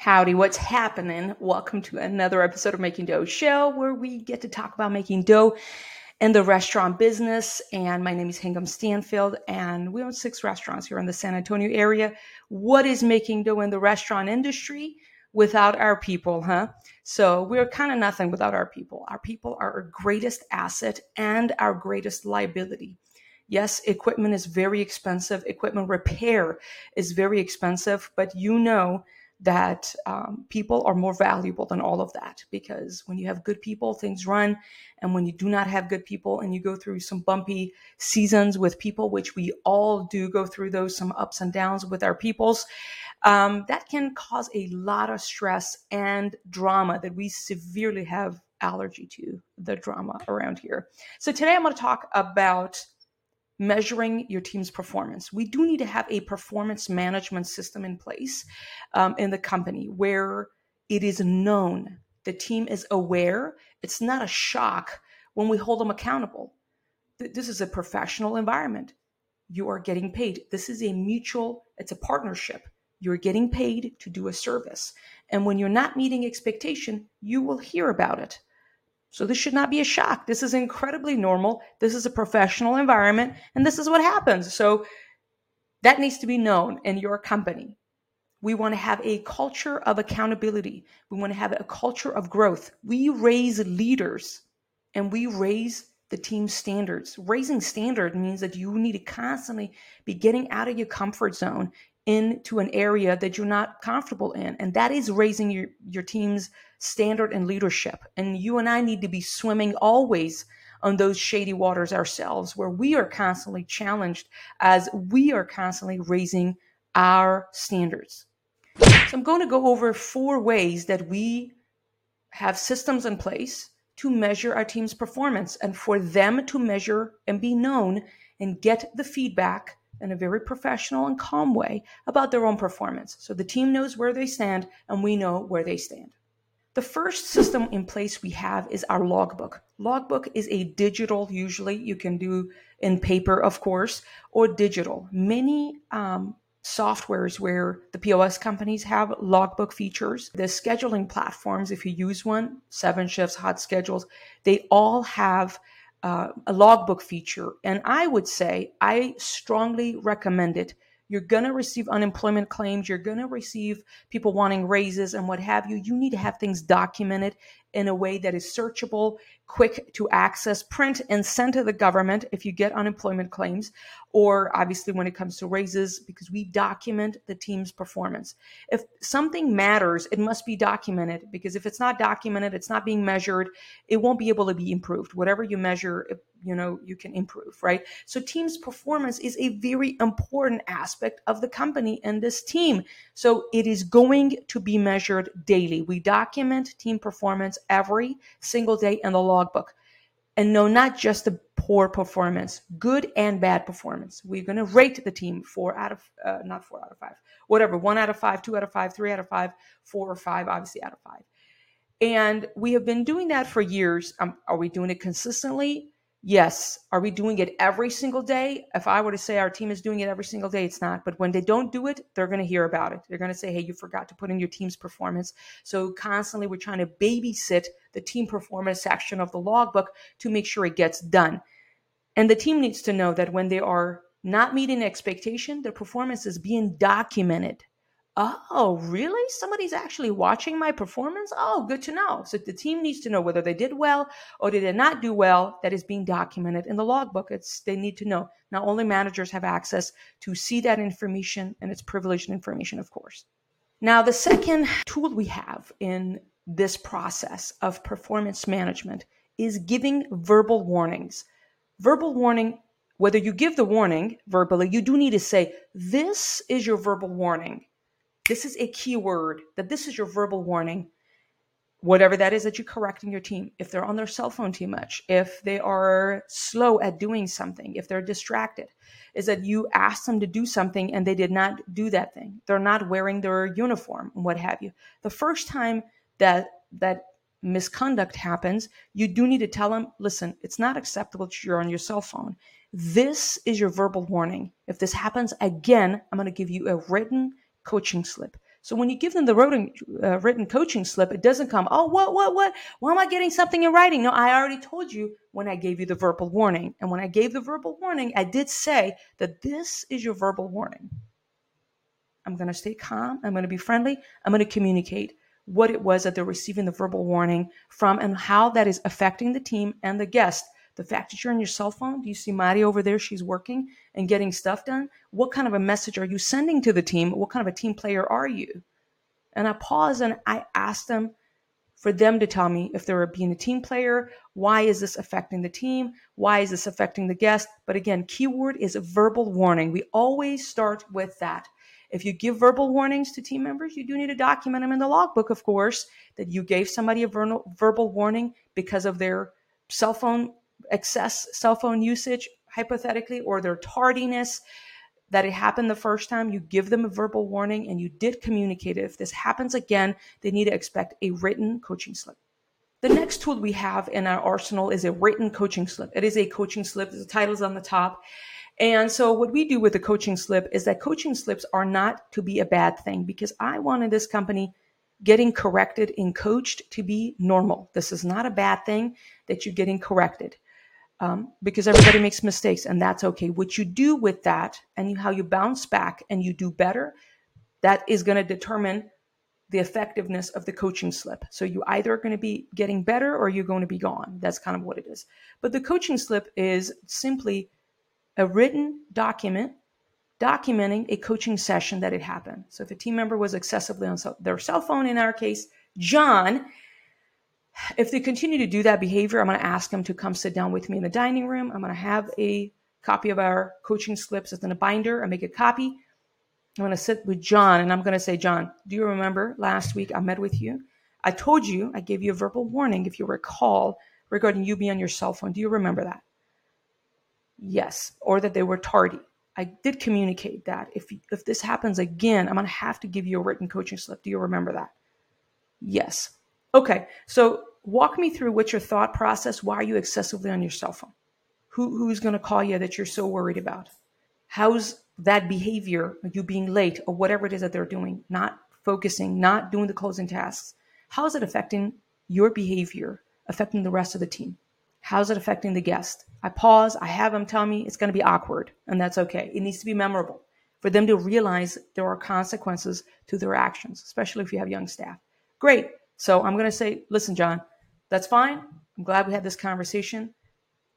Howdy, what's happening? Welcome to another episode of Making Dough Show where we get to talk about making dough in the restaurant business. And my name is Hingham Stanfield, and we own six restaurants here in the San Antonio area. What is making dough in the restaurant industry without our people, huh? So we're kind of nothing without our people. Our people are our greatest asset and our greatest liability. Yes, equipment is very expensive. Equipment repair is very expensive, but you know that um, people are more valuable than all of that because when you have good people, things run. And when you do not have good people and you go through some bumpy seasons with people, which we all do go through those, some ups and downs with our peoples, um, that can cause a lot of stress and drama that we severely have allergy to the drama around here. So today I'm going to talk about measuring your team's performance. We do need to have a performance management system in place um, in the company where it is known, the team is aware. It's not a shock when we hold them accountable. This is a professional environment. You are getting paid. This is a mutual, it's a partnership. You're getting paid to do a service. And when you're not meeting expectation, you will hear about it. So this should not be a shock. This is incredibly normal. This is a professional environment, and this is what happens. So that needs to be known in your company. We want to have a culture of accountability. We want to have a culture of growth. We raise leaders and we raise the team standards. Raising standard means that you need to constantly be getting out of your comfort zone into an area that you're not comfortable in. And that is raising your, your team's standard and leadership. And you and I need to be swimming always on those shady waters ourselves, where we are constantly challenged as we are constantly raising our standards. So I'm going to go over four ways that we have systems in place to measure our team's performance and for them to measure and be known and get the feedback in a very professional and calm way about their own performance. So the team knows where they stand and we know where they stand. The first system in place we have is our logbook. Logbook is a digital, usually you can do in paper, of course, or digital. Many um, softwares where the POS companies have logbook features. The scheduling platforms, if you use one, Seven Shifts, Hot Schedules, they all have uh, a logbook feature. And I would say I strongly recommend it. You're going to receive unemployment claims. You're going to receive people wanting raises and what have you. You need to have things documented in a way that is searchable, quick to access, print and send to the government if you get unemployment claims, or obviously when it comes to raises, because we document the team's performance. If something matters, it must be documented because if it's not documented, it's not being measured, it won't be able to be improved. Whatever you measure, you know, you can improve, right? So team's performance is a very important aspect of the company and this team. So it is going to be measured daily. We document team performance every single day in the logbook. And no, not just the poor performance, good and bad performance. We're going to rate the team four out of, uh, not four out of five, whatever, one out of five, two out of five, three out of five, four or five, obviously out of five. And we have been doing that for years. Um, are we doing it consistently? Yes. Are we doing it every single day? If I were to say our team is doing it every single day, it's not. But when they don't do it, they're going to hear about it. They're going to say, hey, you forgot to put in your team's performance. So constantly we're trying to babysit the team performance section of the logbook to make sure it gets done. And the team needs to know that when they are not meeting expectation, their performance is being documented oh, really? Somebody's actually watching my performance? Oh, good to know. So the team needs to know whether they did well or they did not do well. That is being documented in the logbook. It's they need to know. Not only managers have access to see that information, and it's privileged information, of course. Now, the second tool we have in this process of performance management is giving verbal warnings. Verbal warning whether you give the warning verbally, you do need to say, This is your verbal warning. This is a key word that this is your verbal warning. Whatever that is that you're correcting your team, if they're on their cell phone too much, if they are slow at doing something, if they're distracted, is that you asked them to do something and they did not do that thing. They're not wearing their uniform and what have you. The first time that that misconduct happens, you do need to tell them, listen, it's not acceptable that you're on your cell phone. This is your verbal warning. If this happens again, I'm going to give you a written coaching slip. So when you give them the written, uh, written coaching slip, it doesn't come, oh, what, what, what? Why am I getting something in writing? No, I already told you when I gave you the verbal warning. And when I gave the verbal warning, I did say that this is your verbal warning. I'm going to stay calm. I'm going to be friendly. I'm going to communicate what it was that they're receiving the verbal warning from and how that is affecting the team and the guest. The fact that you're on your cell phone, do you see Mari over there? She's working and getting stuff done. What kind of a message are you sending to the team? What kind of a team player are you? And I pause and I ask them for them to tell me if they're being a team player. Why is this affecting the team? Why is this affecting the guest? But again, keyword is a verbal warning. We always start with that. If you give verbal warnings to team members, you do need to document them in the logbook, of course, that you gave somebody a verbal warning because of their cell phone excess cell phone usage, hypothetically, or their tardiness, that it happened the first time, you give them a verbal warning and you did communicate it. If this happens again, they need to expect a written coaching slip. The next tool we have in our arsenal is a written coaching slip. It is a coaching slip. The title is on the top. And so what we do with the coaching slip is that coaching slips are not to be a bad thing because I wanted this company getting corrected and coached to be normal. This is not a bad thing that you're getting corrected um, because everybody makes mistakes and that's okay. What you do with that and you, how you bounce back and you do better, that is going to determine the effectiveness of the coaching slip. So you either are going to be getting better or you're going to be gone. That's kind of what it is. But the coaching slip is simply a written document documenting a coaching session that had happened. So if a team member was excessively on their cell phone, in our case, John, if they continue to do that behavior, I'm going to ask them to come sit down with me in the dining room. I'm going to have a copy of our coaching slips in a binder. I make a copy. I'm going to sit with John and I'm going to say, John, do you remember last week I met with you? I told you, I gave you a verbal warning, if you recall, regarding you being on your cell phone. Do you remember that? Yes, or that they were tardy. I did communicate that. If if this happens again, I'm going to have to give you a written coaching slip. Do you remember that? Yes. Okay. So walk me through what's your thought process. Why are you excessively on your cell phone? Who who's going to call you that you're so worried about? How's that behavior, you being late or whatever it is that they're doing, not focusing, not doing the closing tasks? How is it affecting your behavior, affecting the rest of the team? How's it affecting the guest? I pause, I have them tell me it's going to be awkward, and that's okay. It needs to be memorable for them to realize there are consequences to their actions, especially if you have young staff. Great. So I'm going to say, listen, John, that's fine. I'm glad we had this conversation.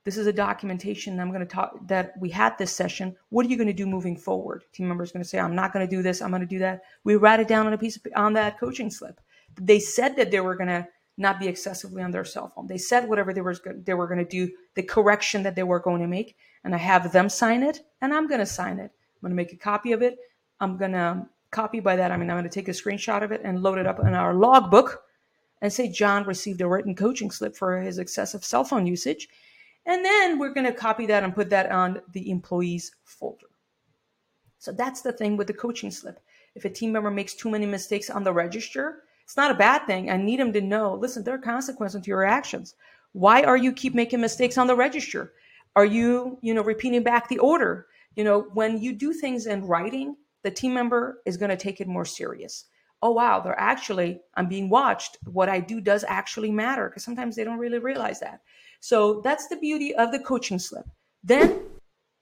This is a documentation. I'm going to talk that we had this session. What are you going to do moving forward? Team member is going to say, I'm not going to do this. I'm going to do that. We write it down on a piece of, on that coaching slip. They said that they were going to not be excessively on their cell phone. They said whatever they were they were going to do, the correction that they were going to make, and I have them sign it, and I'm going to sign it. I'm going to make a copy of it. I'm going to copy by that. I mean, I'm going to take a screenshot of it and load it up in our logbook, and say John received a written coaching slip for his excessive cell phone usage, and then we're going to copy that and put that on the employees folder. So that's the thing with the coaching slip. If a team member makes too many mistakes on the register, it's not a bad thing. I need them to know, listen, there are consequences to your actions. Why are you keep making mistakes on the register? Are you, you know, repeating back the order? You know, when you do things in writing, the team member is going to take it more serious. Oh wow, they're actually I'm being watched. What I do does actually matter because sometimes they don't really realize that. So that's the beauty of the coaching slip. Then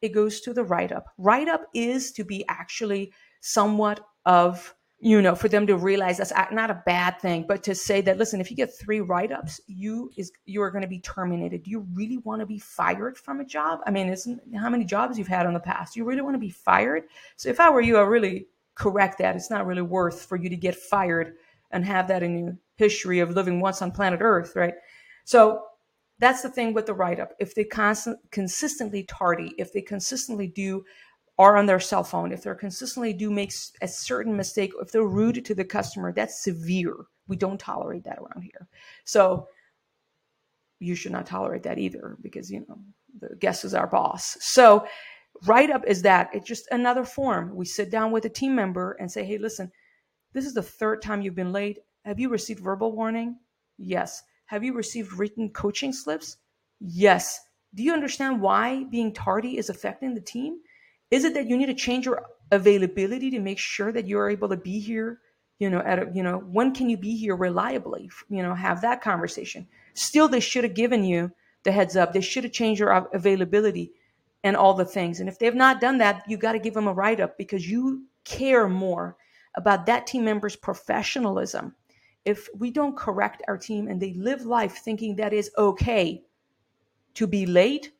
it goes to the write up. Write up is to be actually somewhat of you know, for them to realize that's not a bad thing, but to say that, listen, if you get three write-ups, you is you are going to be terminated. Do you really want to be fired from a job? I mean, isn't how many jobs you've had in the past? You really want to be fired? So if I were you, I really correct that. It's not really worth for you to get fired and have that in your history of living once on planet Earth, right? So that's the thing with the write-up. If they constant, consistently tardy, if they consistently do are on their cell phone, if they're consistently do make a certain mistake, if they're rude to the customer, that's severe. We don't tolerate that around here. So you should not tolerate that either because, you know, the guest is our boss. So write up is that it's just another form. We sit down with a team member and say, hey, listen, this is the third time you've been late. Have you received verbal warning? Yes. Have you received written coaching slips? Yes. Do you understand why being tardy is affecting the team? Is it that you need to change your availability to make sure that you're able to be here, you know, at a, you know, when can you be here reliably? You know, have that conversation. Still, they should have given you the heads up. They should have changed your availability and all the things. And if they've not done that, you got to give them a write up because you care more about that team member's professionalism. If we don't correct our team and they live life thinking that is okay to be late,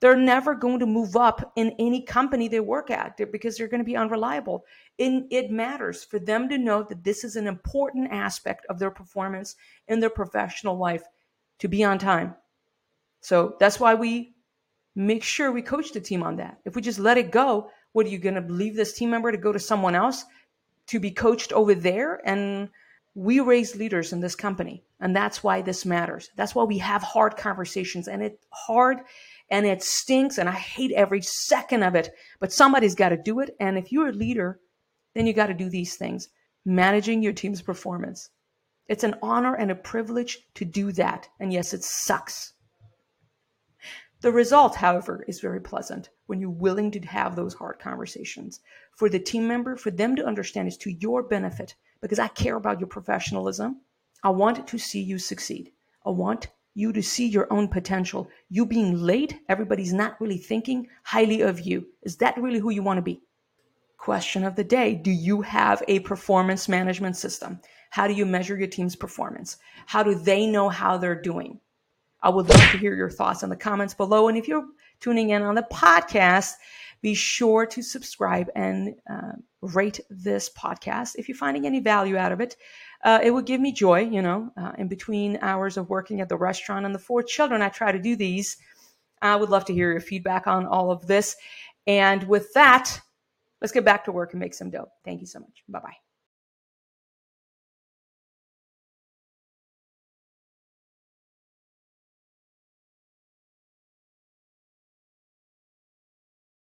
they're never going to move up in any company they work at because they're going to be unreliable. And it matters for them to know that this is an important aspect of their performance in their professional life to be on time. So that's why we make sure we coach the team on that. If we just let it go, what are you going to leave this team member to go to someone else to be coached over there? And we raise leaders in this company, and that's why this matters. That's why we have hard conversations, and it's hard and it stinks, and I hate every second of it. But somebody's got to do it, and if you're a leader, then you got to do these things. Managing your team's performance. It's an honor and a privilege to do that. And yes, it sucks. The result, however, is very pleasant when you're willing to have those hard conversations. For the team member, for them to understand is to your benefit because I care about your professionalism. I want to see you succeed. I want you to see your own potential. You being late, everybody's not really thinking highly of you. Is that really who you want to be? Question of the day Do you have a performance management system? How do you measure your team's performance? How do they know how they're doing? I would love to hear your thoughts in the comments below. And if you're tuning in on the podcast, be sure to subscribe and uh, rate this podcast. If you're finding any value out of it, uh, it would give me joy. You know, uh, in between hours of working at the restaurant and the four children, I try to do these. I would love to hear your feedback on all of this. And with that, let's get back to work and make some dough. Thank you so much. Bye bye.